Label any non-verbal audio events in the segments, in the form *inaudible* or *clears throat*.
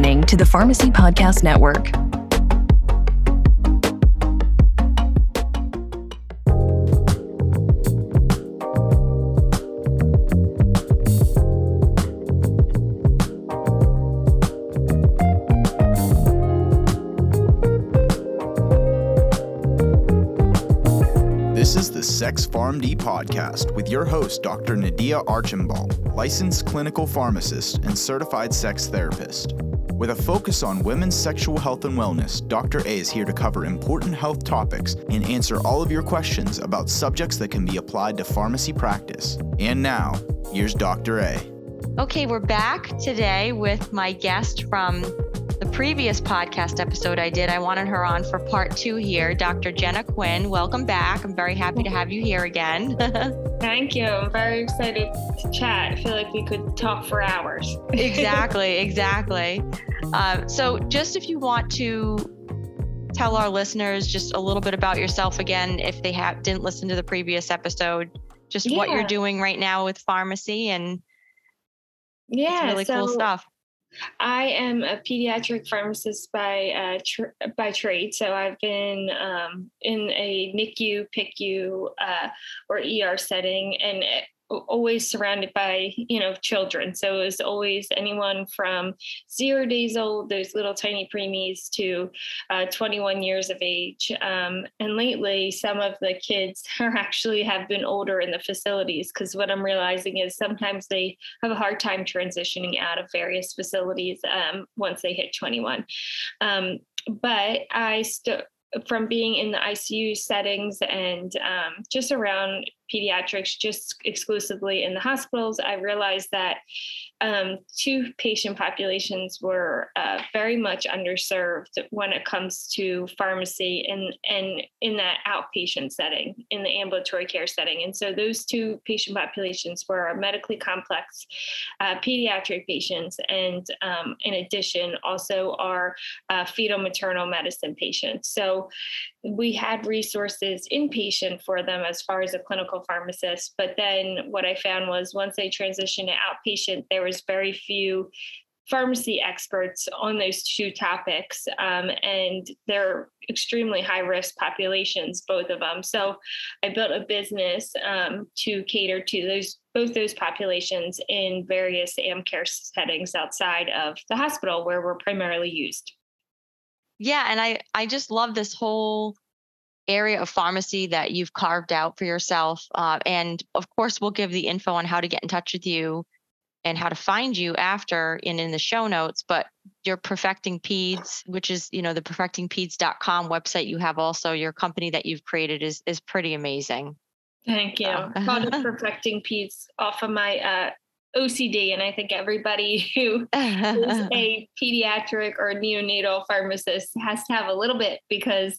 listening to the Pharmacy Podcast Network. This is the Sex PharmD podcast with your host, Dr. Nadia Archambault, licensed clinical pharmacist and certified sex therapist. With a focus on women's sexual health and wellness, Dr. A is here to cover important health topics and answer all of your questions about subjects that can be applied to pharmacy practice. And now, here's Dr. A. Okay, we're back today with my guest from the previous podcast episode I did. I wanted her on for part two here, Dr. Jenna Quinn. Welcome back. I'm very happy to have you here again. *laughs* Thank you. I'm very excited to chat. I feel like we could talk for hours. *laughs* exactly, exactly. Uh, so, just if you want to tell our listeners just a little bit about yourself again, if they have didn't listen to the previous episode, just yeah. what you're doing right now with pharmacy and yeah, really so, cool stuff. I am a pediatric pharmacist by uh, tr- by trade. So I've been um, in a NICU, PICU, uh, or ER setting, and always surrounded by you know children. So it was always anyone from zero days old those little tiny preemies to uh, 21 years of age. Um, and lately some of the kids *laughs* are actually have been older in the facilities because what i'm realizing is sometimes they have a hard time transitioning out of various facilities um, once they hit 21 um, but i still from being in the ICU settings and um, just around pediatrics, just exclusively in the hospitals, I realized that um, two patient populations were uh, very much underserved when it comes to pharmacy and, and in that outpatient setting, in the ambulatory care setting. And so those two patient populations were medically complex uh, pediatric patients, and um, in addition, also our uh, fetal maternal medicine patients. So we had resources inpatient for them as far as a clinical pharmacist. But then what I found was once they transitioned to outpatient, there was very few pharmacy experts on those two topics. Um, and they're extremely high risk populations, both of them. So I built a business um, to cater to those both those populations in various AmCare settings outside of the hospital where we're primarily used. Yeah, and I I just love this whole area of pharmacy that you've carved out for yourself. Uh, and of course, we'll give the info on how to get in touch with you and how to find you after in in the show notes. But your Perfecting Peds, which is you know the perfectingpeds.com website, you have also your company that you've created is is pretty amazing. Thank you. It *laughs* Perfecting Peds off of my uh, OCD, and I think everybody *laughs* who is *laughs* a pediatric or neonatal pharmacist has to have a little bit because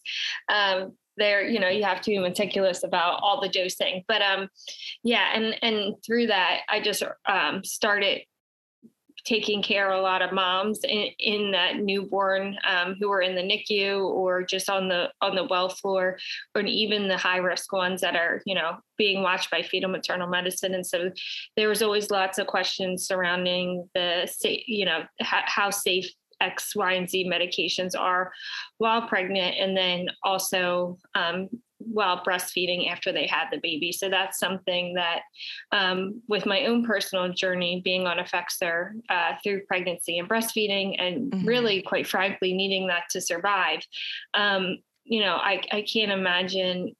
um, there, you know, you have to be meticulous about all the dosing. But um, yeah, and and through that, I just um, started taking care of a lot of moms in, in that newborn um, who are in the NICU or just on the on the well floor, or even the high risk ones that are you know being watched by fetal maternal medicine. And so there was always lots of questions surrounding the you know how safe X, Y, and Z medications are while pregnant, and then also um, while breastfeeding after they had the baby. So that's something that, um, with my own personal journey, being on Effexor uh, through pregnancy and breastfeeding, and mm-hmm. really, quite frankly, needing that to survive, um, you know, I, I can't imagine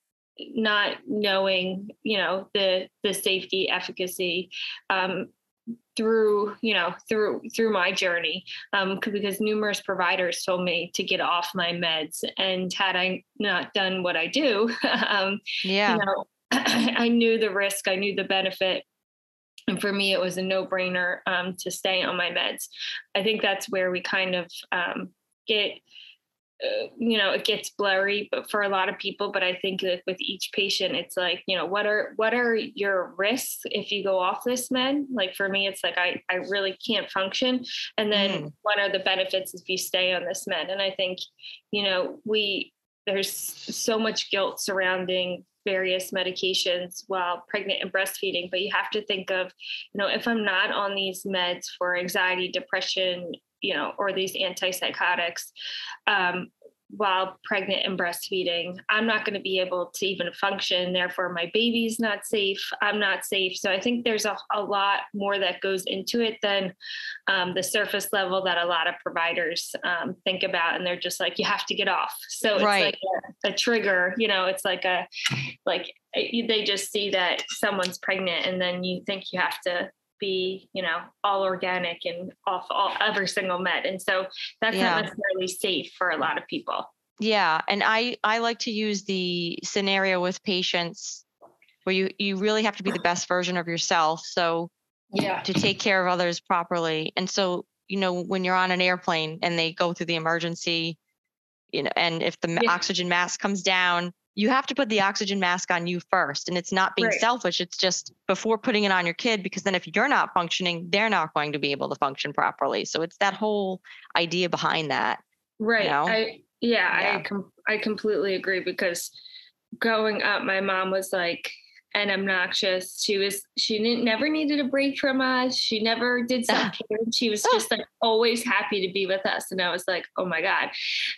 not knowing you know the the safety efficacy um, through you know through through my journey um, because numerous providers told me to get off my meds and had i not done what i do *laughs* um, yeah. you know, *clears throat* i knew the risk i knew the benefit and for me it was a no-brainer um, to stay on my meds. I think that's where we kind of um, get uh, you know it gets blurry but for a lot of people but i think that with each patient it's like you know what are what are your risks if you go off this med? Like for me it's like i i really can't function. And then mm. what are the benefits if you stay on this med? And i think you know we there's so much guilt surrounding various medications while pregnant and breastfeeding but you have to think of you know if i'm not on these meds for anxiety depression you know, or these antipsychotics, um, while pregnant and breastfeeding. I'm not going to be able to even function. Therefore, my baby's not safe. I'm not safe. So I think there's a, a lot more that goes into it than um, the surface level that a lot of providers um, think about. And they're just like, you have to get off. So it's Right. like a, a trigger, you know, it's like a, like eh, they just see that someone's pregnant and then you think you have to be you know all organic and off all every single med and so that's Yeah. not necessarily safe for a lot of people Yeah, and I I like to use the scenario with patients where you you really have to be the best version of yourself. So yeah to take care of others properly. And so, you know, when you're on an airplane and they go through the emergency, you know, and if the Yeah. oxygen mask comes down, you have to put the oxygen mask on you first. And it's not being Right. selfish. It's just before putting it on your kid, because then if you're not functioning, they're not going to be able to function properly. So it's that whole idea behind that. right know? i yeah, Yeah. i com- i completely agree because growing up my mom was like an obnoxious she was she didn't never needed a break from us she never did self-care she was just like always happy to be with us and i was like oh my god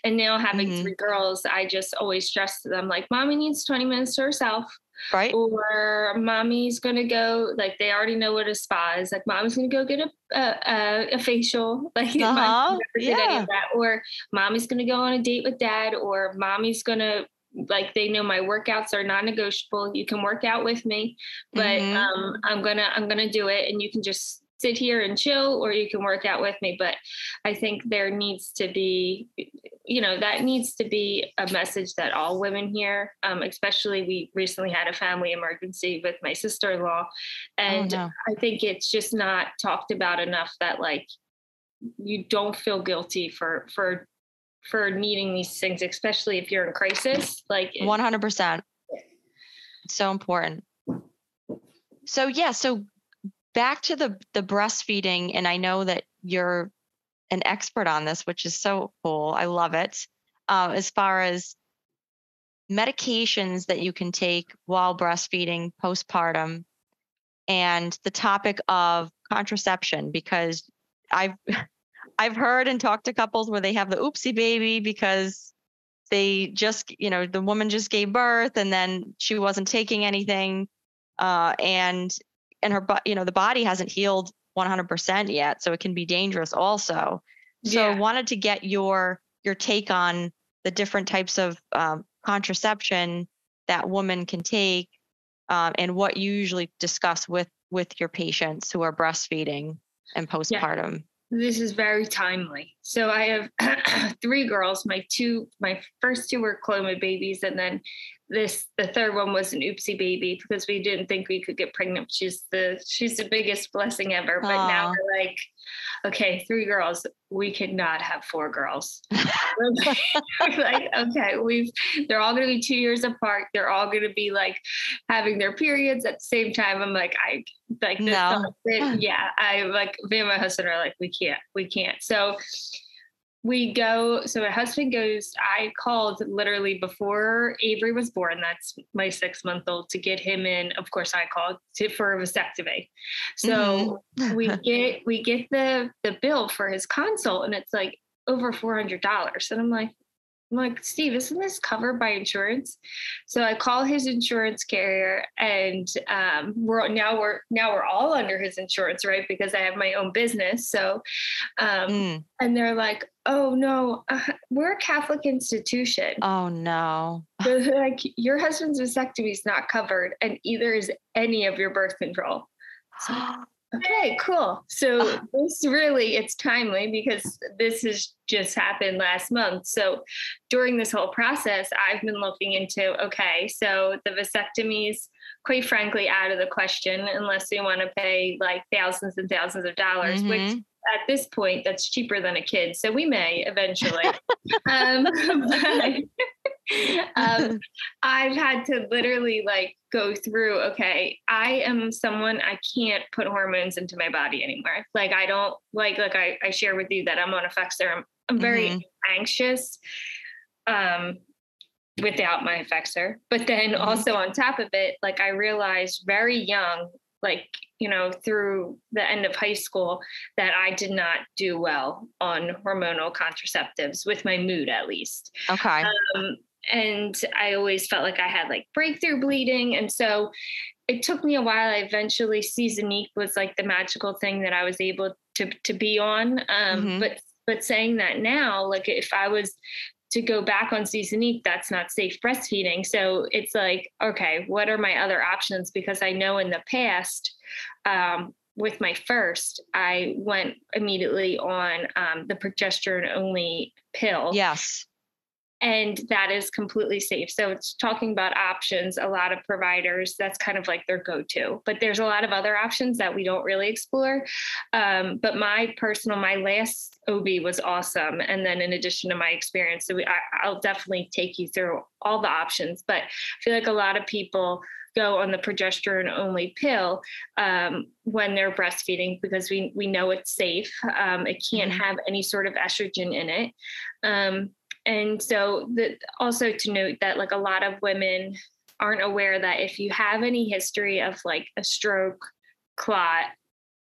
and now having Mhm. three girls i just always stress to them like mommy needs 20 minutes to herself Right? or mommy's gonna go like they already know what a spa is like mommy's gonna go get a a, a, facial *laughs* like Uh-huh. never did any Yeah. of that or mommy's gonna go on a date with dad or mommy's gonna like they know my workouts are non-negotiable you can work out with me but Mhm. um i'm gonna i'm gonna do it and you can just sit here and chill or you can work out with me but i think there needs to be you know that needs to be a message that all women hear um, especially we recently had a family emergency with my sister-in-law and oh, no. i think it's just not talked about enough that like you don't feel guilty for for for needing these things especially if you're in crisis like 100%. So important. So yeah, so back to the the breastfeeding and I know that you're an expert on this, which is so cool. I love it. Uh, as far as medications that you can take while breastfeeding postpartum and the topic of contraception because I've *laughs* I've heard and talked to couples where they have the oopsie baby because they just you know the woman just gave birth and then she wasn't taking anything uh, and and her you know the body hasn't healed 100% yet so it can be dangerous also. So Yeah. wanted to get your your take on the different types of um, contraception that women can take um, and what you usually discuss with with your patients who are breastfeeding and postpartum This is very timely. So I have *clears throat* three girls. My two, my first two were Clomid babies, and then this the third one was an oopsie baby because we didn't think we could get pregnant. She's the she's the biggest blessing ever. But now we're like, okay, three girls. We cannot have four girls. *laughs* *laughs* Like, okay, we've they're all gonna be two years apart. They're all gonna be like having their periods at the same time. I'm like, I like No. *sighs* yeah. I like me and my husband are like, we can't, we can't. So we go, so my husband goes, I called literally before Avery was born, that's my six month old, to get him in. Of course, I called to, for a vasectomy. So mm-hmm. we *laughs* get we get the the bill for his consult and it's like over four hundred dollars. And I'm like, I'm like, Steve, isn't this covered by insurance? So I call his insurance carrier and um, we're now we're now we're all under his insurance, right? Because I have my own business. So um, Mm. and they're like, oh no, uh, we're a Catholic institution. oh no So *laughs* like your husband's vasectomy is not covered, and either is any of your birth control. So *gasps* Okay, cool. So *laughs* this really it's timely because this has just happened last month. So during this whole process, I've been looking into okay, so the vasectomies, quite frankly, out of the question unless we want to pay like thousands and thousands of dollars, which Mhm. At this point that's cheaper than a kid. So we may eventually. *laughs* um, but, um, I've had to literally like go through, okay, I am someone I can't put hormones into my body anymore. Like I don't like like I, I share with you that I'm on Effexor. I'm, I'm very Mhm. anxious um without my Effexor. But then Mhm. also on top of it, like I realized very young like you know through the end of high school that i did not do well on hormonal contraceptives with my mood at least Okay. um, and i always felt like i had like breakthrough bleeding and so it took me a while I eventually seasonique was like the magical thing that i was able to to be on um, Mhm. but but saying that now like if i was to go back on seasonique that's not safe breastfeeding. So it's like okay what are my other options? Because i know in the past um, with my first i went immediately on um, the progesterone only pill. Yes. And that is completely safe. So it's talking about options. A lot of providers, that's kind of like their go-to. But there's a lot of other options that we don't really explore. Um, but my personal, my last OB was awesome. And then in addition to my experience, so we, I, I'll definitely take you through all the options. But I feel like a lot of people go on the progesterone only pill um, when they're breastfeeding because we we know it's safe. Um, it can't Mhm. have any sort of estrogen in it. Um, and so the, also to note that like a lot of women aren't aware that if you have any history of like a stroke clot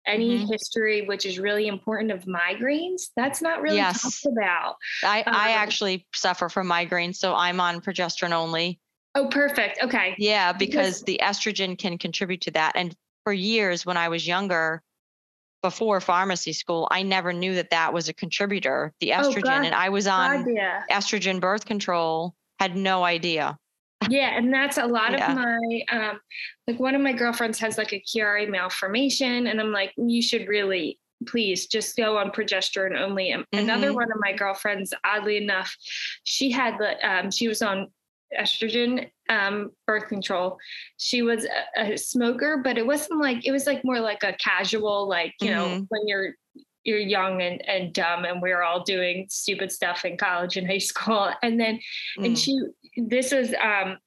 any Mhm. history which is really important of migraines that's not really Yes. talked about I, I Um, actually suffer from migraines, so I'm on progesterone only. oh perfect okay Yeah, Because- because the estrogen can contribute to that. And for years, when I was younger, before pharmacy school, I never knew that that was a contributor, the Oh, estrogen. God- and I was on God, yeah estrogen birth control, had no idea. yeah and that's a lot Yeah. of my um like one of my girlfriends has like a Chiari malformation and i'm like you should really please just go on progesterone only And another one of my girlfriends oddly enough she had the um she was on estrogen um birth control she was a, a smoker but it wasn't like it was like more like a casual like you know Mhm. when you're you're young and, and dumb and we're all doing stupid stuff in college and high *laughs* school and then and Mm. she this was um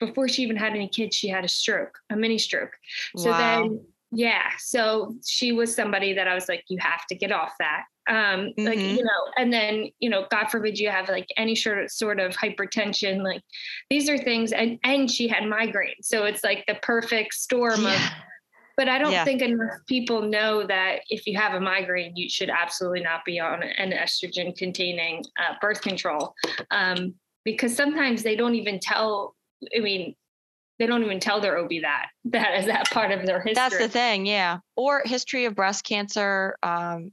before she even had any kids she had a stroke a mini stroke so wow. then yeah so she was somebody that i was like you have to get off that um like Mhm. you know and then you know god forbid you have like any sort of sort of hypertension like these are things and and she had migraine so it's like the perfect storm of but I don't Yeah. think enough people know that if you have a migraine, you should absolutely not be on an estrogen containing uh, birth control um, because sometimes they don't even tell. I mean, they don't even tell their OB that that is that part of their history. That's the thing, yeah. Or history of breast cancer, um,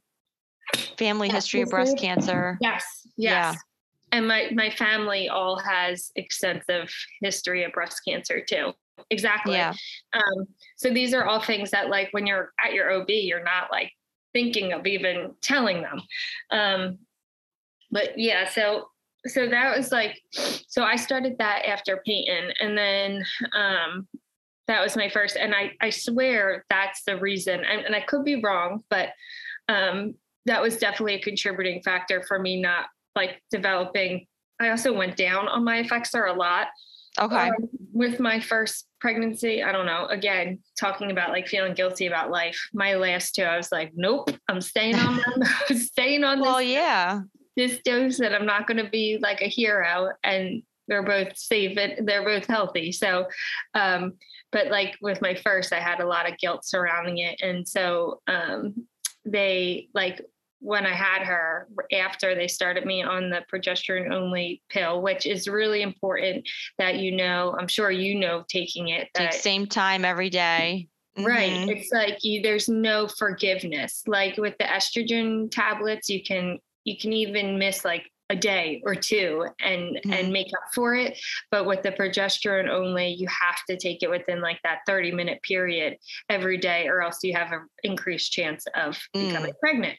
family Yeah, history of breast cancer. Yes, Yeah. yes. And my my family all has extensive history of breast cancer too. Exactly. Yeah. Um, so these are all things that like when you're at your OB, you're not like thinking of even telling them. Um, but yeah, so so that was like so I started that after Peyton and then um that was my first and I I swear that's the reason and, and I could be wrong, but um that was definitely a contributing factor for me not like developing I also went down on my Effexor a lot Okay. um, with my first pregnancy, I don't know. Again, talking about like feeling guilty about life. My last two, I was like, nope, I'm staying on, *laughs* I'm staying on well, this, yeah. this dose, and I'm not going to be like a hero. And they're both safe and they're both healthy. So, um, but like with my first, I had a lot of guilt surrounding it, and so um, they like when I had her after they started me on the progesterone only pill, which is really important that you know, I'm sure you know taking it. Take That, same time every day. right. Mhm. It's like you, there's no forgiveness. Like with the estrogen tablets, you can you can even miss like a day or two and Mhm. and make up for it but with the progesterone only you have to take it within like that 30 minute period every day or else you have an increased chance of becoming pregnant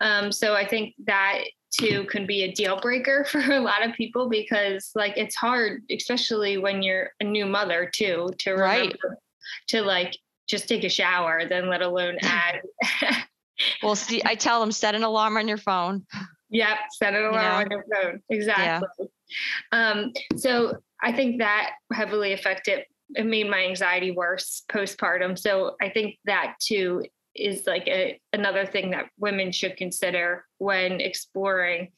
um, so i think that too can be a deal breaker *laughs* for a lot of people because like it's hard especially when you're a new mother too to Right. to like just take a shower then let alone *laughs* add Well, see, I tell them set an alarm on your phone. Yep, set an alarm know? on your phone. Exactly. Um, so I think that heavily affected it made my anxiety worse postpartum. So I think that too is like a, another thing that women should consider when exploring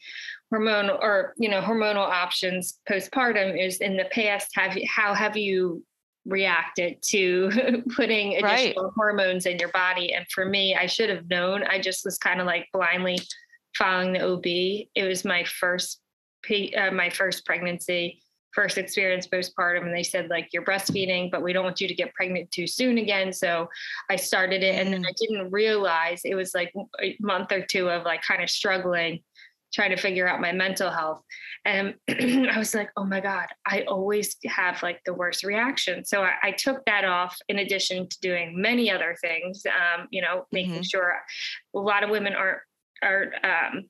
hormonal or you know hormonal options postpartum is in the past have you, how have you reacted to *laughs* putting additional right. hormones in your body. And for me, I should have known. I just was kind of like blindly following the OB. It was my first uh, my first pregnancy, first experience postpartum, and they said like you're breastfeeding, but we don't want you to get pregnant too soon again. So I started it, and then mm. I didn't realize it was like a month or two of like kind of struggling trying to figure out my mental health. And *clears throat* I was like, oh my God, I always have like the worst reaction. So I, I took that off in addition to doing many other things, um, you know, making mm-hmm. sure a lot of women aren't, are um,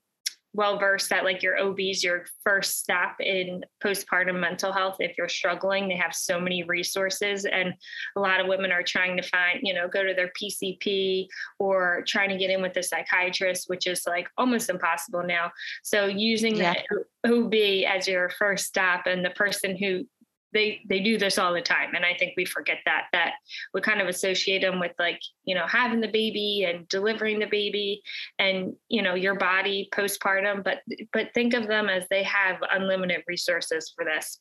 well versed that like your OB's your first step in postpartum mental health. If you're struggling, they have so many resources, and a lot of women are trying to find, you know, go to their PCP or trying to get in with a psychiatrist, which is like almost impossible now. So using yeah. the OB as your first step and the person who they they do this all the time. And i think we forget that that we kind of associate them with like you know having the baby and delivering the baby and you know your body postpartum. But but think of them as they have unlimited resources for this.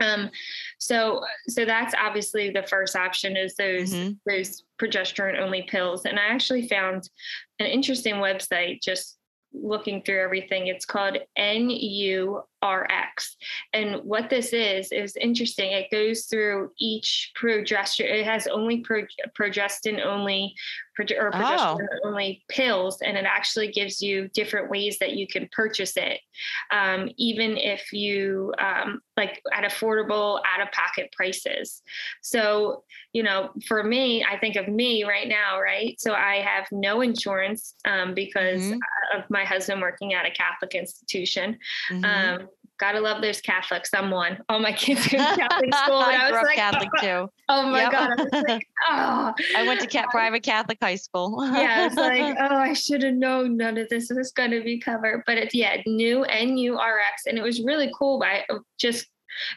Um, so so that's obviously the first option is those mm-hmm. those progesterone only pills. And i actually found an interesting website just looking through everything. It's called NURX. And what this is, is interesting. It goes through each progesterone, it has only pro, progestin only or progesterone oh. only pills, and it actually gives you different ways that you can purchase it, um, even if you um, like at affordable out of pocket prices. So, you know, for me, I think of me right now, right? So I have no insurance um, because mm-hmm. of my husband working at a Catholic institution. Mm-hmm. Gotta love those Catholic someone. All my kids go to *laughs* Catholic school. I, I, was like, Catholic oh, *laughs* too. Oh my yep. God. I was like, oh. *laughs* I went to cat private Catholic high school. yeah, it's like, oh, I should have known none of this was going to be covered. But it's, yeah, new N-U-R-X. And it was really cool by uh, just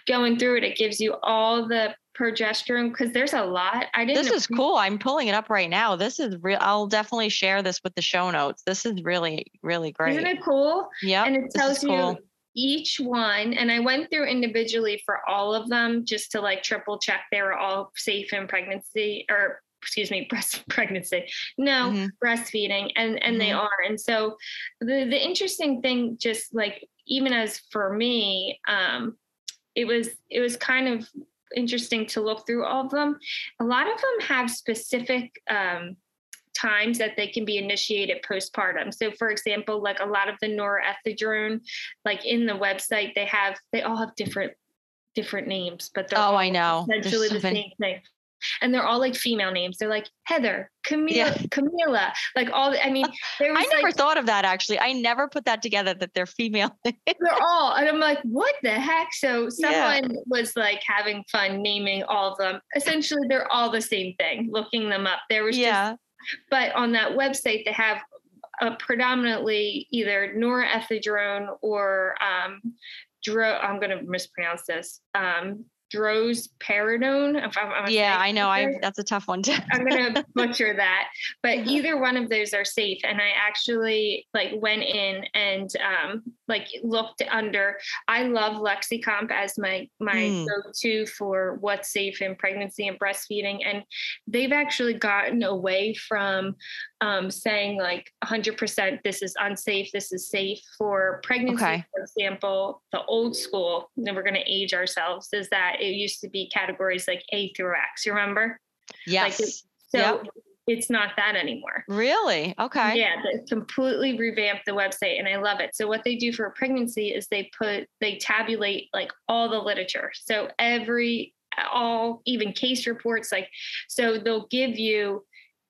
going through it. It gives you all the progesterone because there's a lot. I didn't. This is cool. I'm pulling it up right now. This is real. I'll definitely share this with the show notes. This is really, really great. Isn't it cool? Yeah. And it tells you cool each one and i went through individually for all of them just to like triple check they were all safe in pregnancy or excuse me *laughs* breast pregnancy no mm-hmm. breastfeeding and and mm-hmm. they are and so the the interesting thing just like even as for me um it was it was kind of interesting to look through all of them a lot of them have specific um times that they can be initiated postpartum. So, for example, like a lot of the norethindrone, like in the website, they have they all have different different names, but they're oh, I know essentially the same thing. And they're all like female names. They're like Heather, Camila, yeah. Camila, like all. I mean, there was I never like, thought of that actually. I never put that together that they're female. *laughs* they're all, and I'm like, what the heck? So someone yeah. was like having fun naming all of them. Essentially, they're all the same thing. Looking them up, there was yeah. just but on that website, they have a predominantly either norethindrone or um, dro- I'm going to mispronounce this. Um, droseparidone. If I'm, I'm yeah, I know. I that's a tough one to. *laughs* I'm gonna *laughs* butcher that, but either one of those are safe. And I actually like went in and um, like looked under. I love Lexicomp as my my mm. go-to for what's safe in pregnancy and breastfeeding, and they've actually gotten away from um, saying like 100% this is unsafe, this is safe for pregnancy. Okay. For example, the old school, and we're going to age ourselves, is that it used to be categories like A through X. You remember? Yes. Like so yep. it's not that anymore. Really? Okay. Yeah, they completely revamped the website and I love it. So what they do for a pregnancy is they put they tabulate like all the literature. So every all even case reports like so they'll give you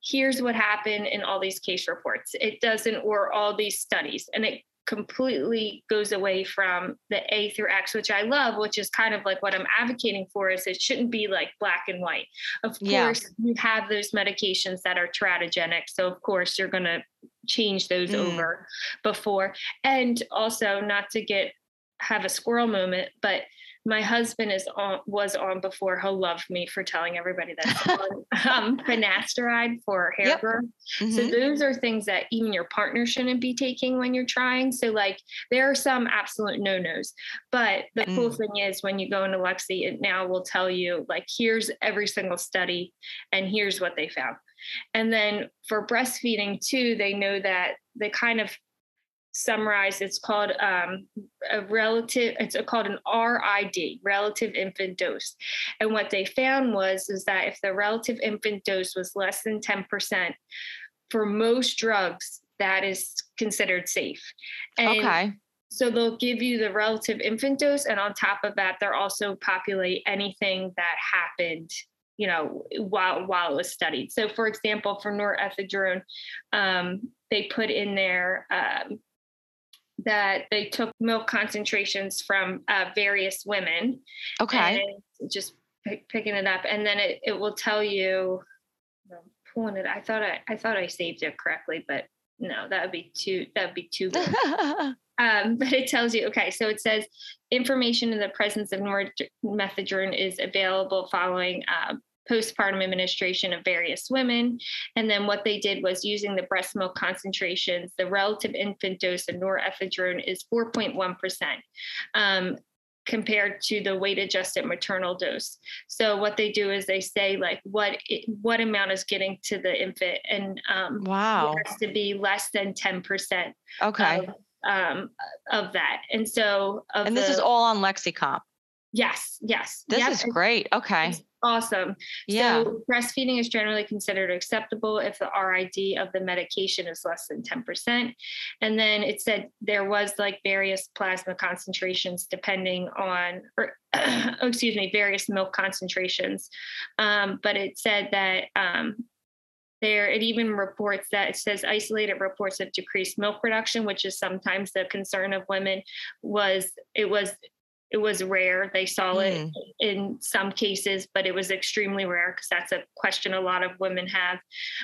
here's what happened in all these case reports. It doesn't, or all these studies. And it completely goes away from the A through X, which I love, which is kind of like what I'm advocating for is it shouldn't be like black and white. Of yeah. course, you have those medications that are teratogenic. So of course you're gonna change those mm. over before. And also not to get have a squirrel moment, but my husband is on was on before. He'll love me for telling everybody that's *laughs* on um, finasteride for hair Yep. growth. So Mhm. those are things that even your partner shouldn't be taking when you're trying. So like there are some absolute no-nos. But the cool Mm. thing is when you go into Lexi, it now will tell you like here's every single study and here's what they found. And then for breastfeeding too, they know that they kind of summarize it's called um, a relative it's called an RID relative infant dose. And what they found was is that if the relative infant dose was less than 10% for most drugs that is considered safe. And okay. so they'll give you the relative infant dose and on top of that they'll also populate anything that happened you know while while it was studied. So for example for norethindrone um, they put in there um, that they took milk concentrations from uh, various women. Okay. and just pick, picking it up. And then it, it will tell you I'm pulling it i thought I, I thought i saved it correctly but no that would be too that would be too *laughs* good um, but it tells you okay so it says information in the presence of norethindrone is available following um, postpartum administration of various women and then what they did was using the breast milk concentrations the relative infant dose of norethindrone is 4.1% um, compared to the weight adjusted maternal dose so what they do is they say like what it, what amount is getting to the infant and um, wow. it has to be less than 10% Okay. of, um, of that. And so, of and this is all on LexiComp. Yes, yes. This Yep, is great. Okay. it's awesome. Yeah. So, breastfeeding is generally considered acceptable if the RID of the medication is less than 10%. And then it said there was like various plasma concentrations depending on, or *clears throat* oh, excuse me, various milk concentrations. Um, but it said that um, there, it even reports that it says isolated reports of decreased milk production, which is sometimes the concern of women. Was it was it was rare. They saw it Mm. in some cases, but it was extremely rare because that's a question a lot of women have.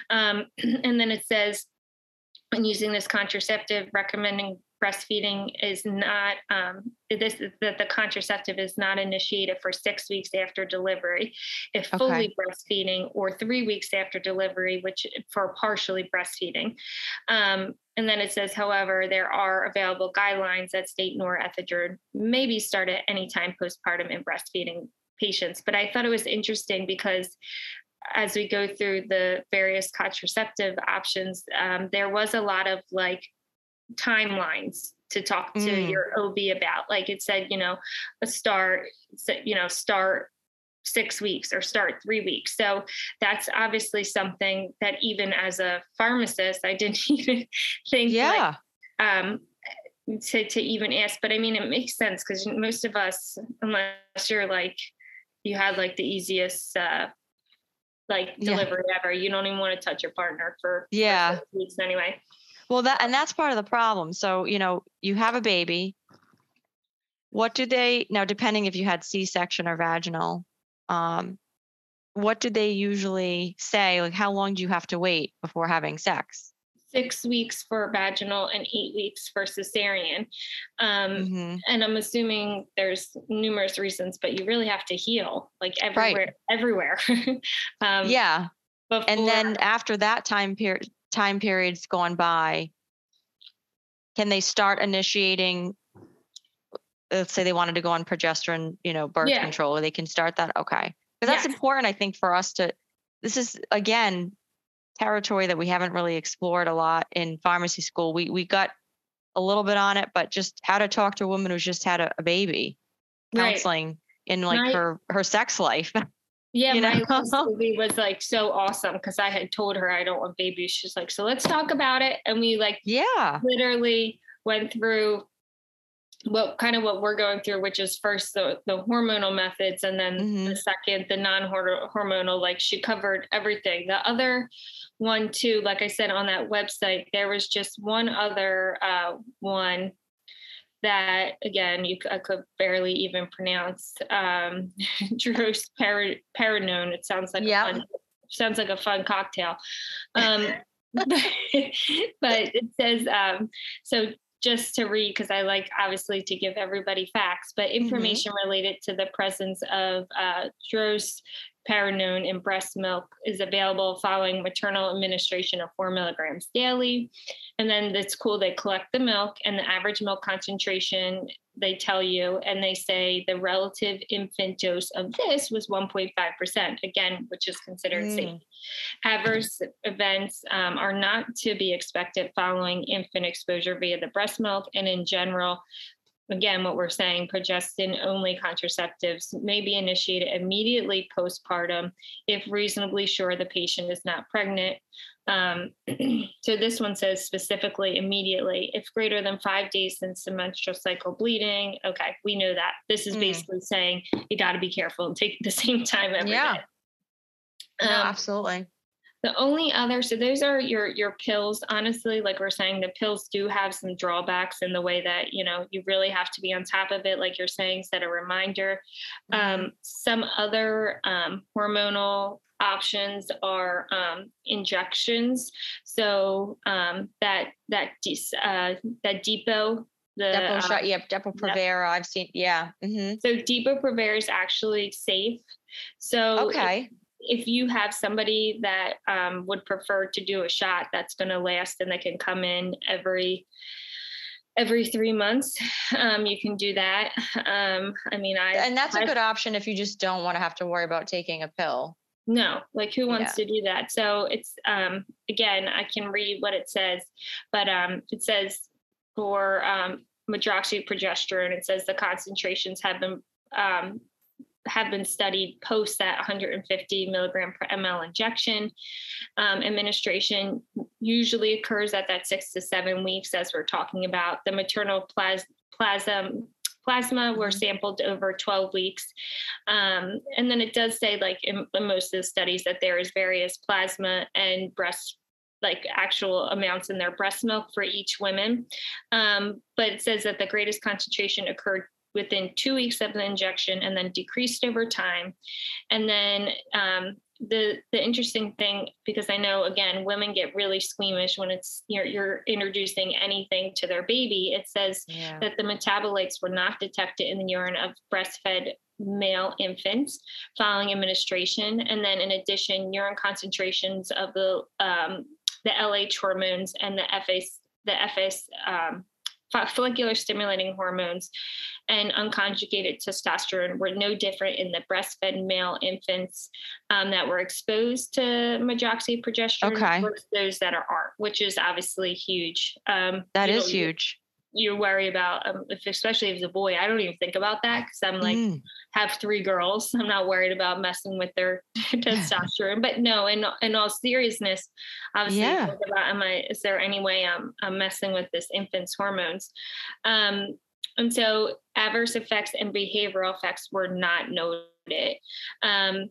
Um, *clears throat* and then it says, when using this contraceptive, recommending breastfeeding is not um, this that the contraceptive is not initiated for six weeks after delivery, if fully breastfeeding, or three weeks after delivery, which for partially breastfeeding. Um, and then it says, however, there are available guidelines that state norethindrone may be started at any time postpartum in breastfeeding patients. But I thought it was interesting because as we go through the various contraceptive options, um, there was a lot of like timelines to talk to Mm. your OB about. Like it said, you know, a start, you know, start six weeks or start three weeks. So that's obviously something that even as a pharmacist, I *laughs* didn't even think like, Yeah. um, to, to even ask. But I mean, it makes sense because most of us, unless you're like, you had like the easiest, uh, like Yeah. delivery ever, you don't even want to touch your partner for, for Yeah. six weeks anyway. Well, that and that's part of the problem. So, you know, you have a baby. What do they now depending if you had C-section or vaginal, um what do they usually say like how long do you have to wait before having sex? Six weeks for vaginal and eight weeks for cesarean. Um, Mhm. and I'm assuming there's numerous reasons, but you really have to heal like everywhere, everywhere. *laughs* um, Yeah. Before, And then after that time period time period's gone by, can they start initiating let's say they wanted to go on progesterone, you know, birth Yeah. control, they can start that. Okay. Because that's Yes. important, I think, for us to this is again territory that we haven't really explored a lot in pharmacy school. We we got a little bit on it, but just how to talk to a woman who's just had a, a baby, Right. counseling in like Right. her her sex life. *laughs* Yeah, you my know? *laughs* movie was like so awesome because I had told her I don't want babies. She's like, so let's talk about it. And we like yeah. literally went through what kind of what we're going through, which is first the, the hormonal methods and then Mhm. the second, the non-hormonal, like she covered everything. The other one too, like I said on that website, there was just one other uh, one that again you I could barely even pronounce um *laughs* drosperinone it sounds like Yeah. a fun, sounds like a fun cocktail *laughs* um but, *laughs* but it says um so just to read, because I like obviously to give everybody facts, but Mm-hmm. information related to the presence of uh, drospirenone in breast milk is available following maternal administration of four milligrams daily. And then it's cool, they collect the milk and the average milk concentration they tell you, and they say the relative infant dose of this was 1.5%, again, which is considered Mm. safe. Adverse events um, are not to be expected following infant exposure via the breast milk, and in general, again, what we're saying, progestin only contraceptives may be initiated immediately postpartum if reasonably sure the patient is not pregnant. Um, *clears throat* so this one says specifically immediately, if greater than five days since the menstrual cycle bleeding. Okay, we know that. This is Mm. basically saying you got to be careful and take the *laughs* same time every day. Yeah. No, Um, absolutely. The only other, so those are your your pills. Honestly, like we're saying, the pills do have some drawbacks in the way that you know you really have to be on top of it. Like you're saying, set a reminder. Mm-hmm. Um, some other um, hormonal options are um, injections. So um, that that uh, that depot. The, Depo uh, shot. Yep. Depo Provera. I've seen. Yeah. hmm so Depo-Provera is actually safe. So Okay. If you have somebody that um, would prefer to do a shot that's going to last and they can come in every every three months um, you can do that. Um, i mean i And that's a good option if you just don't want to have to worry about taking a pill. no like who wants to do that? So it's um, again i can read what it says but um, it says for um, medroxyprogesterone it says the concentrations have been um, have been studied post that 150 milligram per ml injection. Um, administration usually occurs at that six to seven weeks, as we're talking about. The maternal plas- plasma plasma were Mhm. sampled over 12 weeks. Um, and then it does say, like in, in most of the studies, that there is various plasma and breast like actual amounts in their breast milk for each woman. Um, but it says that the greatest concentration occurred within two weeks of the injection and then decreased over time. And then um, the the interesting thing, because I know again, women get really squeamish when it's you're you're introducing anything to their baby. It says Yeah. that the metabolites were not detected in the urine of breastfed male infants following administration. And then in addition, urine concentrations of the um, the LH hormones and the FS the FS um, follicular stimulating hormones and unconjugated testosterone were no different in the breastfed male infants um, that were exposed to medroxyprogesterone Okay. versus those that are aren't, which is obviously huge. Um, That is huge. You worry about, um, if, especially if it's a boy. I don't even think about that because I'm like, Mm. have three girls. I'm not worried about messing with their *laughs* testosterone. But no, in in all seriousness, obviously, Yeah. about am I is there any way I'm I'm messing with this infant's hormones? Um, and so adverse effects and behavioral effects were not noted. Um,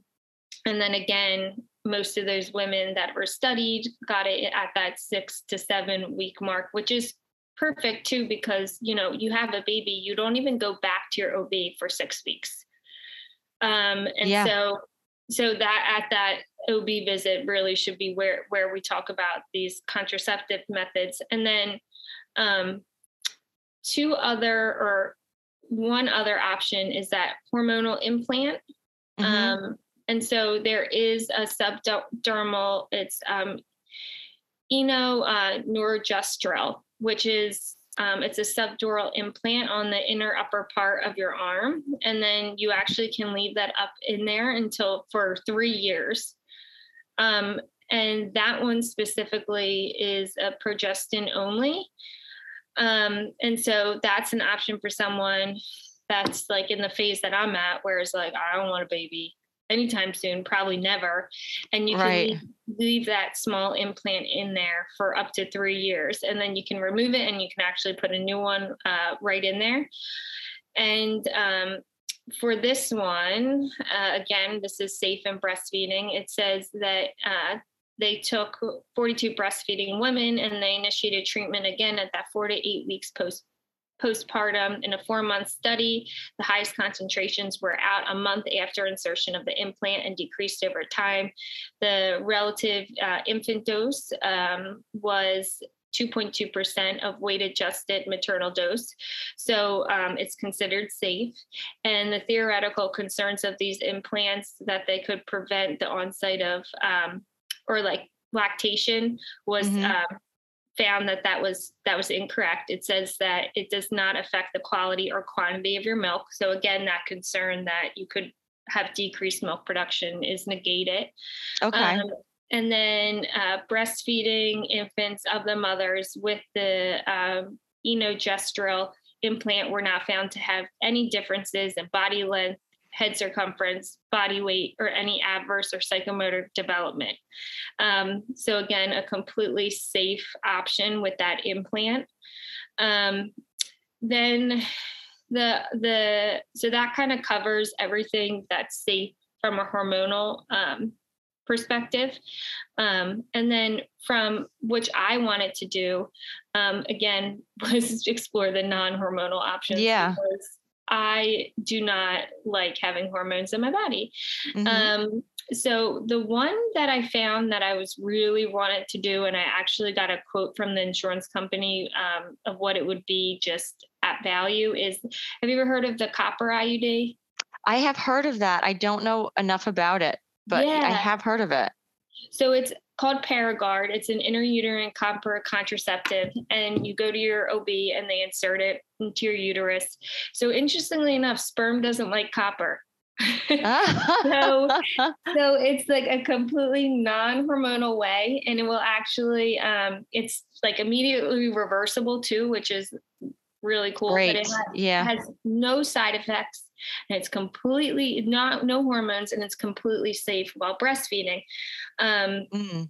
and then again, most of those women that were studied got it at that six to seven week mark, which is perfect too, because you know you have a baby, you don't even go back to your OB for six weeks. Um, and Yeah. so so that at that OB visit really should be where where we talk about these contraceptive methods. And then um, two other or one other option is that hormonal implant. Mhm. Um, and so there is a subdermal, it's um, eno uh, which is um, it's a subdural implant on the inner upper part of your arm, and then you actually can leave that up in there until for three years. Um, and that one specifically is a progestin only. Um, and so that's an option for someone that's like in the phase that I'm at, where it's like, I don't want a baby anytime soon, probably never. And you can Right. leave, leave that small implant in there for up to three years. And then you can remove it and you can actually put a new one uh, right in there. And um, for this one, uh, again, this is safe in breastfeeding. It says that uh, they took 42 breastfeeding women and they initiated treatment again at that four to eight weeks post postpartum in a four month study. The highest concentrations were out a month after insertion of the implant and decreased over time. The relative uh, infant dose um, was 2.2% of weight adjusted maternal dose. So um, it's considered safe. And the theoretical concerns of these implants that they could prevent the onset of um, or like lactation was Mhm. um, found that that was that was incorrect. It says that it does not affect the quality or quantity of your milk. So again, that concern that you could have decreased milk production is negated. Okay. Um, and then uh, breastfeeding infants of the mothers with the um, enogestrel implant were not found to have any differences in body length, head circumference, body weight, or any adverse or psychomotor development. Um, so again, a completely safe option with that implant. Um, then the the so that kind of covers everything that's safe from a hormonal um, perspective. Um, and then from which I wanted to do, um, again, *laughs* was explore the non-hormonal options. Yeah. Because I do not like having hormones in my body. Mhm. Um, so the one that I found that I was really wanted to do, and I actually got a quote from the insurance company um, of what it would be just at value is, have you ever heard of the copper IUD? I have heard of that. I don't know enough about it, but I have heard of it. So it's called Paragard. It's an intrauterine copper contraceptive, and you go to your OB and they insert it into your uterus. So interestingly enough, sperm doesn't like copper. *laughs* so *laughs* so it's like a completely non-hormonal way and it will actually um it's like immediately reversible too which is really cool but Great. it has, Yeah. has no side effects and it's completely not no hormones and it's completely safe while breastfeeding um Mm.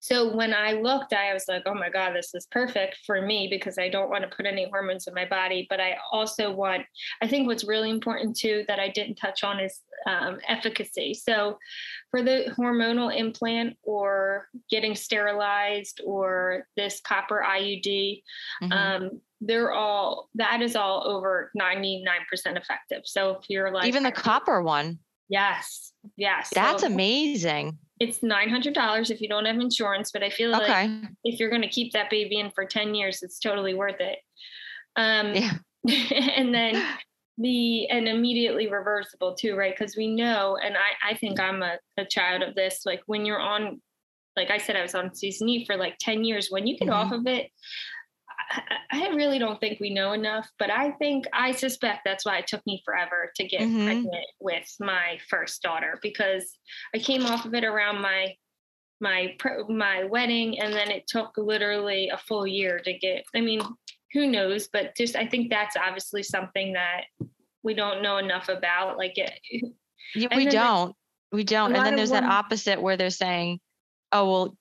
so when I looked, I was like, oh my God, this is perfect for me because I don't want to put any hormones in my body. But I also want, I think what's really important too that I didn't touch on is um, efficacy. So for the hormonal implant or getting sterilized or this copper IUD, Mhm. um, they're all, that is all over 99% effective. So if you're like, Even the copper one. yes, yes. That's so amazing. It's $900 if you don't have insurance, but I feel like if you're going to keep that baby in for 10 years it's totally worth it um Yeah. *laughs* and then the and immediately reversible too right because we know and i i think i'm a, a child of this like when you're on like i said i was on season e for like 10 years when you get Mhm. off of it I, really don't think we know enough, but I think I suspect that's why it took me forever to get Mhm. pregnant with my first daughter because I came off of it around my my my wedding and then it took literally a full year to get i mean who knows but just i think that's obviously something that we don't know enough about like it, Yeah, we don't. We don't. And then there's that opposite where they're saying, oh, well,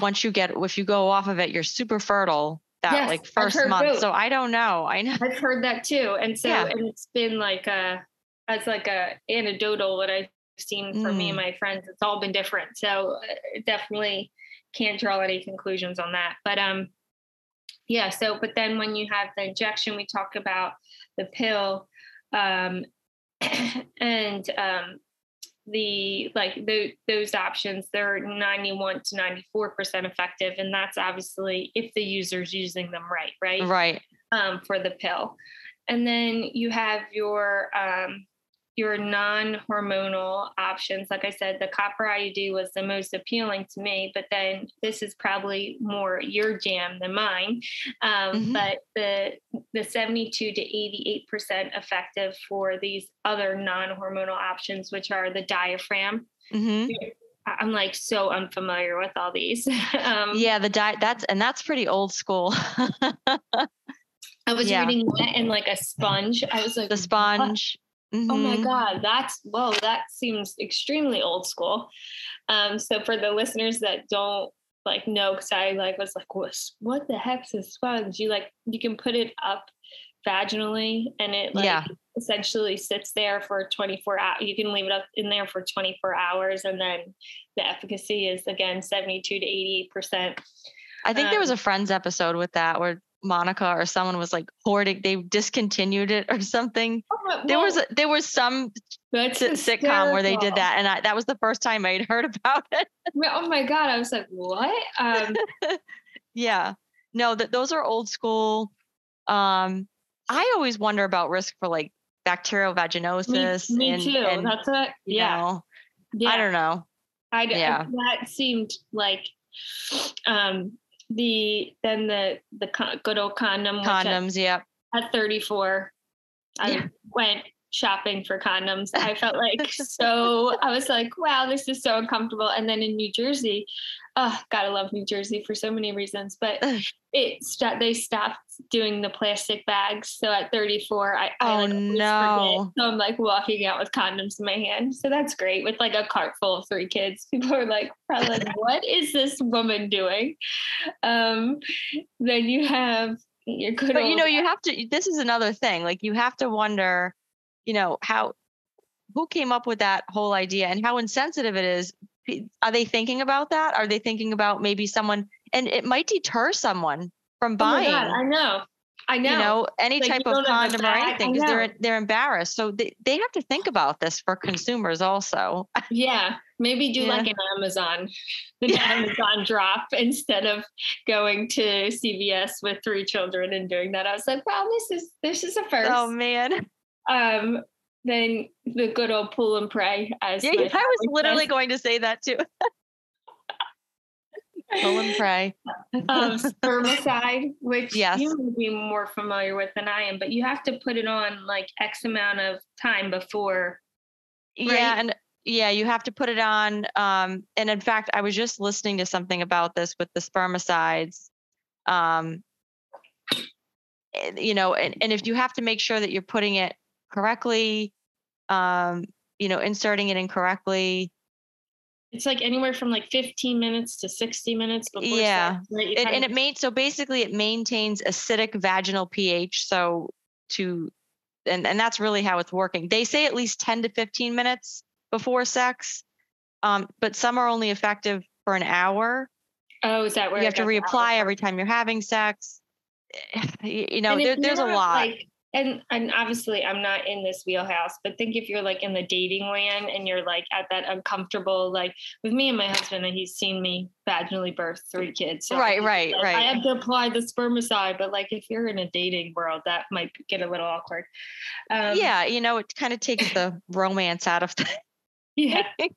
once you get, if you go off of it, you're super fertile that Yes, like first month. both. So I don't know. I know. i've heard that too and so Yeah. and it's been like a as like a anecdotal what i've seen for me and Mm. my friends it's all been different so uh, definitely can't draw any conclusions on that but um yeah so but then when you have the injection we talk about the pill um *clears throat* and um the like the, those options they're 91 to 94 percent effective and that's obviously if the user's using them right right Right. um, for the pill. And then you have your um, your non-hormonal options. Like I said, the copper IUD was the most appealing to me, but then this is probably more your jam than mine. Um, Mhm. But the the 72 to 88 percent effective for these other non-hormonal options, which are the diaphragm. hmm I- I'm like so unfamiliar with all these. *laughs* um, Yeah. The diet, that's, and that's pretty old school. *laughs* I was yeah. reading that and like a sponge. I was like, the "What?" Sponge. Oh my Mhm. God, that's whoa, that seems extremely old school. Um, so for the listeners that don't like know, because I like was like, what, what the heck's a sponge? You like you can put it up vaginally and it like Yeah. essentially sits there for 24 hours. You can leave it up in there for 24 hours and then the efficacy is again 72 to 88 percent. I think there was Um, a Friends episode with that where Monica or someone was like hoarding, they discontinued it or *laughs* something. There was a, there was some that's si- sitcom where they did that, and I, that was the first time I'd heard *laughs* about it. Oh my God, I was like, what? Um, *laughs* yeah, no, that those are old school. Um, I always wonder about risk for like bacterial vaginosis. me and, too. and, That's what. you Yeah. know, yeah. I don't know. I, Yeah. that seemed like um the then the the con- good old condom which at- Condoms, yep. at 34 I Yeah. went shopping for condoms. *laughs* I felt like so I was like, wow, this is so uncomfortable. And then in New Jersey, oh gotta love New Jersey for so many reasons, but it st- they stopped doing the plastic bags. So at 34, I, I Oh, like, always forget. no. So I'm like walking out with condoms in my hand. So that's great with like a cart full of three kids. People are like, probably like, *laughs* what is this woman doing? Um, then you have your good But you old know, you have to. This is another thing. Like you have to wonder, you know, how who came up with that whole idea and how insensitive it is. Are they thinking about that? Are they thinking about maybe someone? And it might deter someone from Oh buying. God, I know. I know. you know any Like, type of don't have the condom or anything because they're they're embarrassed so they, they have to think about this for consumers also *laughs* yeah. Maybe do Yeah. like an Amazon, an *laughs* Amazon drop instead of going to CVS with three children and doing that. I was like, wow, this is this is a first. oh man um, then the good old pull and pray as yeah i was literally says. going to say that too pull and pray um, *laughs* spermicide, which Yes. you may be more familiar with than I am, but you have to put it on like X amount of time before. yeah and yeah you have to put it on um and in fact i was just listening to something about this with the spermicides um you know and, and if you have to make sure that you're putting it correctly um you know inserting it incorrectly It's like anywhere from like 15 minutes to 60 minutes before. Yeah. sex, right? It, and it main so basically it maintains acidic vaginal pH. So to and and that's really how it's working. They say at least 10 to 15 minutes before sex, um, but some are only effective for an hour. oh, is that where you have to reapply every time you're having sex. *sighs* You, you know, there, there's a lot. Like, and and obviously, I'm not in this wheelhouse, but think if you're like in the dating land and you're like at that uncomfortable, like with me and my husband, and he's seen me vaginally birth three kids. So Right, right, like, right. I have to apply the spermicide, but like if you're in a dating world, that might get a little awkward. Um, yeah, you know, it kind of takes the romance out of things. *laughs* yeah. *laughs*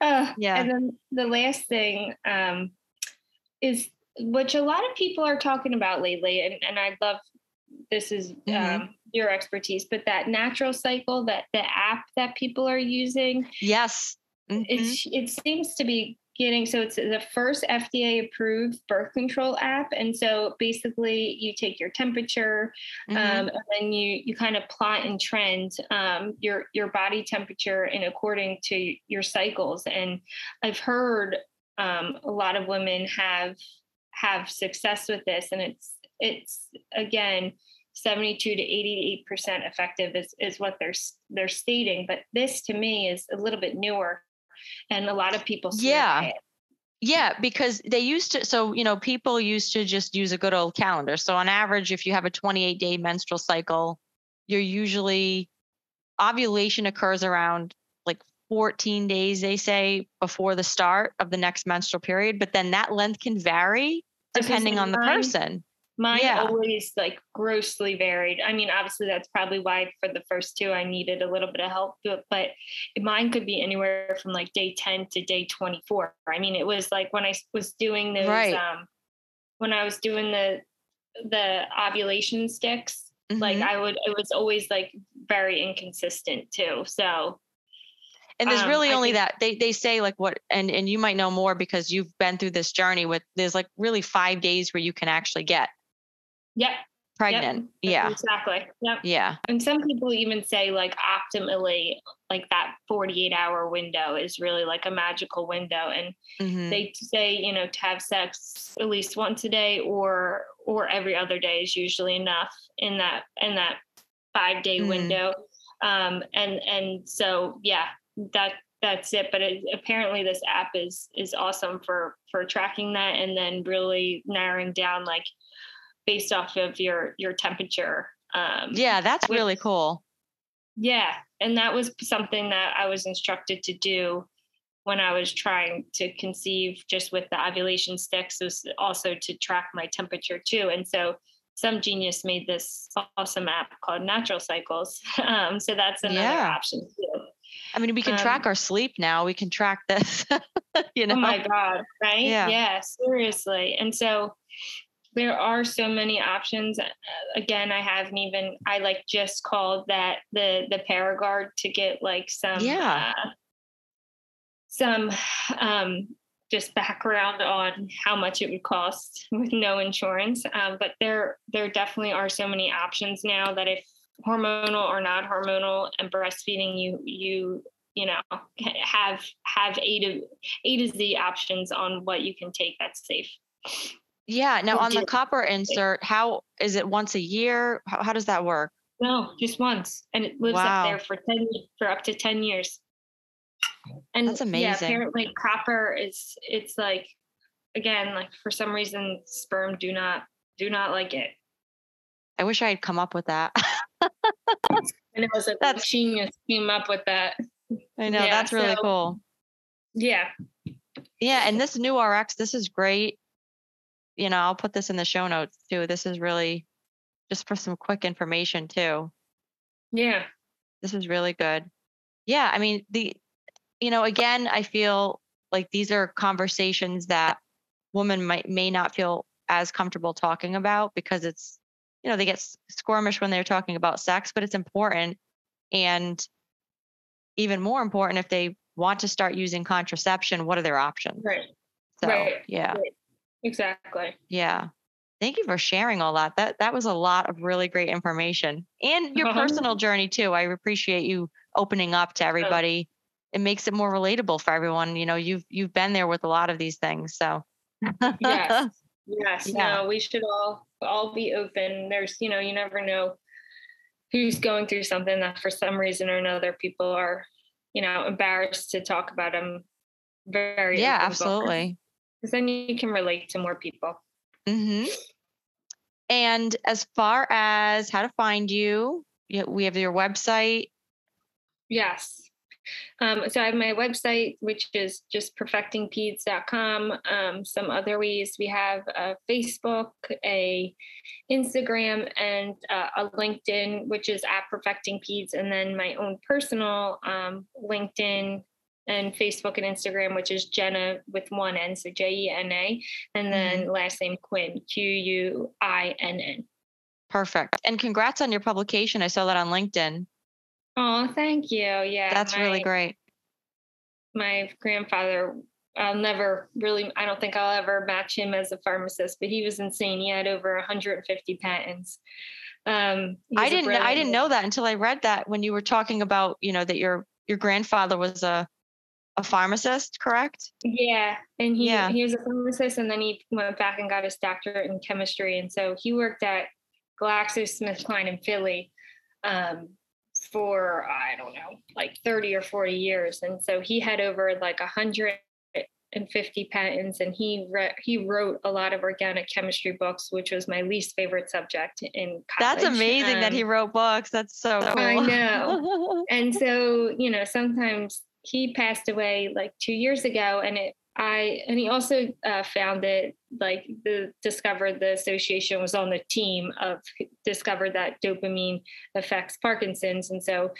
Uh, Yeah. And then the last thing um, is which a lot of people are talking about lately, and, and I love this is Mhm. um, your expertise, but that natural cycle, that the app that people are using, yes. Mhm. it's it seems to be getting so it's the first FDA approved birth control app, and so basically you take your temperature, Mhm. um, and then you you kind of plot and trend um, your your body temperature in according to your cycles. And I've heard um, a lot of women have have success with this, and it's it's again. 72 to 88 percent effective is, is what they're they're stating but this to me is a little bit newer and a lot of people Yeah. Yeah, because they used to. So, you know, people used to just use a good old calendar. So, on average, if you have a 28 day menstrual cycle, you're usually ovulation occurs around like 14 days, they say, before the start of the next menstrual period. But then that length can vary That's what I'm depending on the person. Mine Yeah. always like grossly varied. I mean, obviously that's probably why for the first two I needed a little bit of help, but, but mine could be anywhere from like day 10 to day 24. I mean, it was like when I was doing those Right. um when I was doing the the ovulation sticks, like Mhm. I would it was always like very inconsistent too. So and there's um, really I only think- that they they say like what and and you might know more because you've been through this journey with there's like really five days where you can actually get yep. pregnant. Yep, Yeah. Exactly. Yep. Yeah. And some people even say like optimally like that 48 hour window is really like a magical window and Mhm. they say you know to have sex at least once a day or or every other day is usually enough in that in that 5 day Mhm. window um and and so yeah that that's it but it, apparently this app is is awesome for for tracking that and then really narrowing down like based off of your your temperature um Yeah, that's with- really cool. yeah, and that was something that I was instructed to do when I was trying to conceive just with the ovulation sticks was also to track my temperature too. And so some genius made this awesome app called Natural Cycles. *laughs* Um, so that's another Yeah. option too. I mean, we can Um, track our sleep now. We can track this. *laughs* you know. Oh my God, right? Yeah. Yeah. seriously. And so there are so many options. Uh, Again, I haven't even I like just called that the the Paragard to get like some Yeah. uh, some um just background on how much it would cost *laughs* with no insurance. Um, but there there definitely are so many options now that if hormonal or not hormonal and breastfeeding you you you know have have a to a to z options on what you can take that's safe Yeah. Now on the copper insert, how is it once a year? How, how does that work? no just once and it lives Wow. up there for 10 for up to 10 years and That's amazing. yeah apparently copper is it's like again like for some reason sperm do not do not like it I wish I had come up with that. *laughs* and it was like That's- genius came up with that I know Yeah, that's really so- cool. yeah Yeah, and this new RX, this is great. You know, I'll put this in the show notes too. This is really just for some quick information too. yeah This is really good. Yeah, I mean, the you know, again, I feel like these are conversations that women might may not feel as comfortable talking about because it's you know, they get squirmish when they're talking about sex, but it's important and even more important if they want to start using contraception, what are their options? right So, Right, yeah. right. Exactly Yeah. Thank you for sharing all that. That that was a lot of really great information. And your Uh-huh. personal journey too. I appreciate you opening up to everybody. It makes it more relatable for everyone. You know, you've you've been there with a lot of these things. So yes *laughs* yes Yeah. no we should all all be open there's you know you never know who's going through something that for some reason or another people are you know embarrassed to talk about them very yeah, absolutely. Because then you can relate to more people Mm-hmm. And as far as how to find you, we have your website. Yes. Um, so I have my website, which is just perfectingpeds.com. Um, some other ways we have a Facebook, a Instagram, and uh, a LinkedIn, which is at Perfecting Peds, and then my own personal um, LinkedIn and Facebook and Instagram, which is Jena with one N, so J E N A, and then last name Quinn, Q U I N N. Perfect. And congrats on your publication. I saw that on LinkedIn. Oh, thank you. Yeah, That's really great. my grandfather i'll never really i don't think i'll ever match him as a pharmacist but he was insane he had over 150 patents um I didn't I didn't know that until I read that when you were talking about, you know, that your your grandfather was a a pharmacist, correct? yeah and he Yeah. he was a pharmacist and then he went back and got his doctorate in chemistry and so he worked at GlaxoSmithKline in Philly um for I don't know like 30 or 40 years and so he had over like 150 patents and he re- he wrote a lot of organic chemistry books which was my least favorite subject in college. That's amazing that he Um, wrote books. That's so cool. I know. *laughs* and so you know sometimes he passed away like two years ago and it i and he also uh, found that like the discovered the association was on the team of discovered that dopamine affects parkinson's and so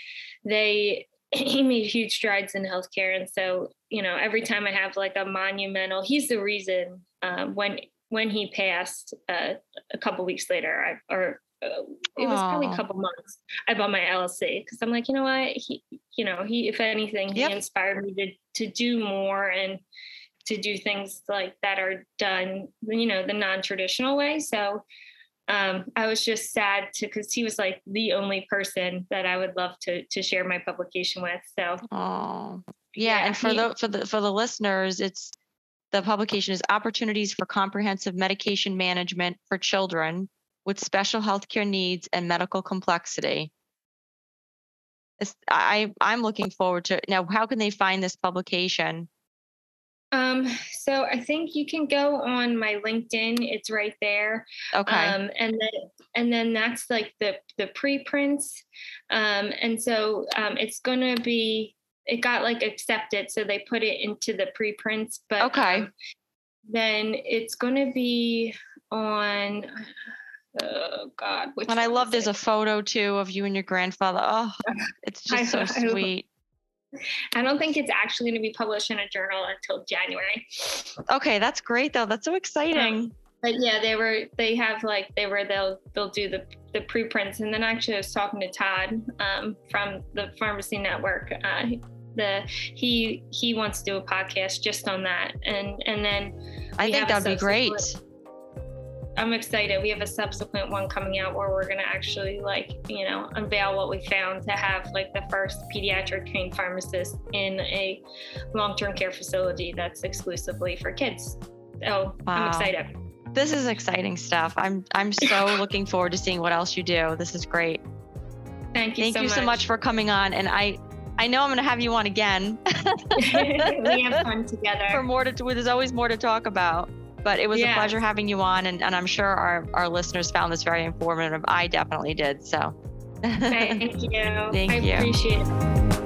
they *clears throat* he made huge strides in healthcare and so you know every time i have like a monumental he's the reason um, when when he passed uh, a couple weeks later I, or uh, it was probably a couple months I bought my LLC because I'm like, you know what? He, you know, he, if anything, he Yep. inspired me to to do more and to do things like that are done, you know, the non-traditional way. So um, I was just sad to because he was like the only person that I would love to to share my publication with. So Oh. Yeah, Yeah, and for he- the for the for the listeners, it's the publication is opportunities for comprehensive medication management for children with special healthcare needs and medical complexity. It's, I I'm looking forward to it. Now, how can they find this publication? um, so I think you can go on my LinkedIn. It's right there. Okay. Um, and then and then that's like the the preprints. Um, and so um, it's gonna be it got like accepted, so they put it into the preprints. But Okay. um, then it's going to be on. Oh God! Which And I love there's it? a photo too of you and your grandfather. Oh, *laughs* it's just so sweet. I don't think it's actually going to be published in a journal until January. Okay, that's great though. That's so exciting. But yeah, they were they have like they were they'll they'll do the the preprints and then actually I was talking to Todd um, from the Pharmacy Network. Uh, the he he wants to do a podcast just on that and and then I think that'd be great. I'm excited. We have a subsequent one coming out where we're gonna actually like, you know, unveil what we found to have like the first pediatric trained pharmacist in a long-term care facility that's exclusively for kids. So I'm excited. This is exciting stuff. I'm I'm so *laughs* looking forward to seeing what else you do. This is great. Thank you Thank so you much. so much for coming on. And I I know I'm gonna have you on again *laughs* we have *laughs* fun together. for more to there's always more to talk about. But it was a pleasure having you on and, and I'm sure our, our listeners found this very informative. I definitely did. So Thank you. *laughs* Thank I you. appreciate it.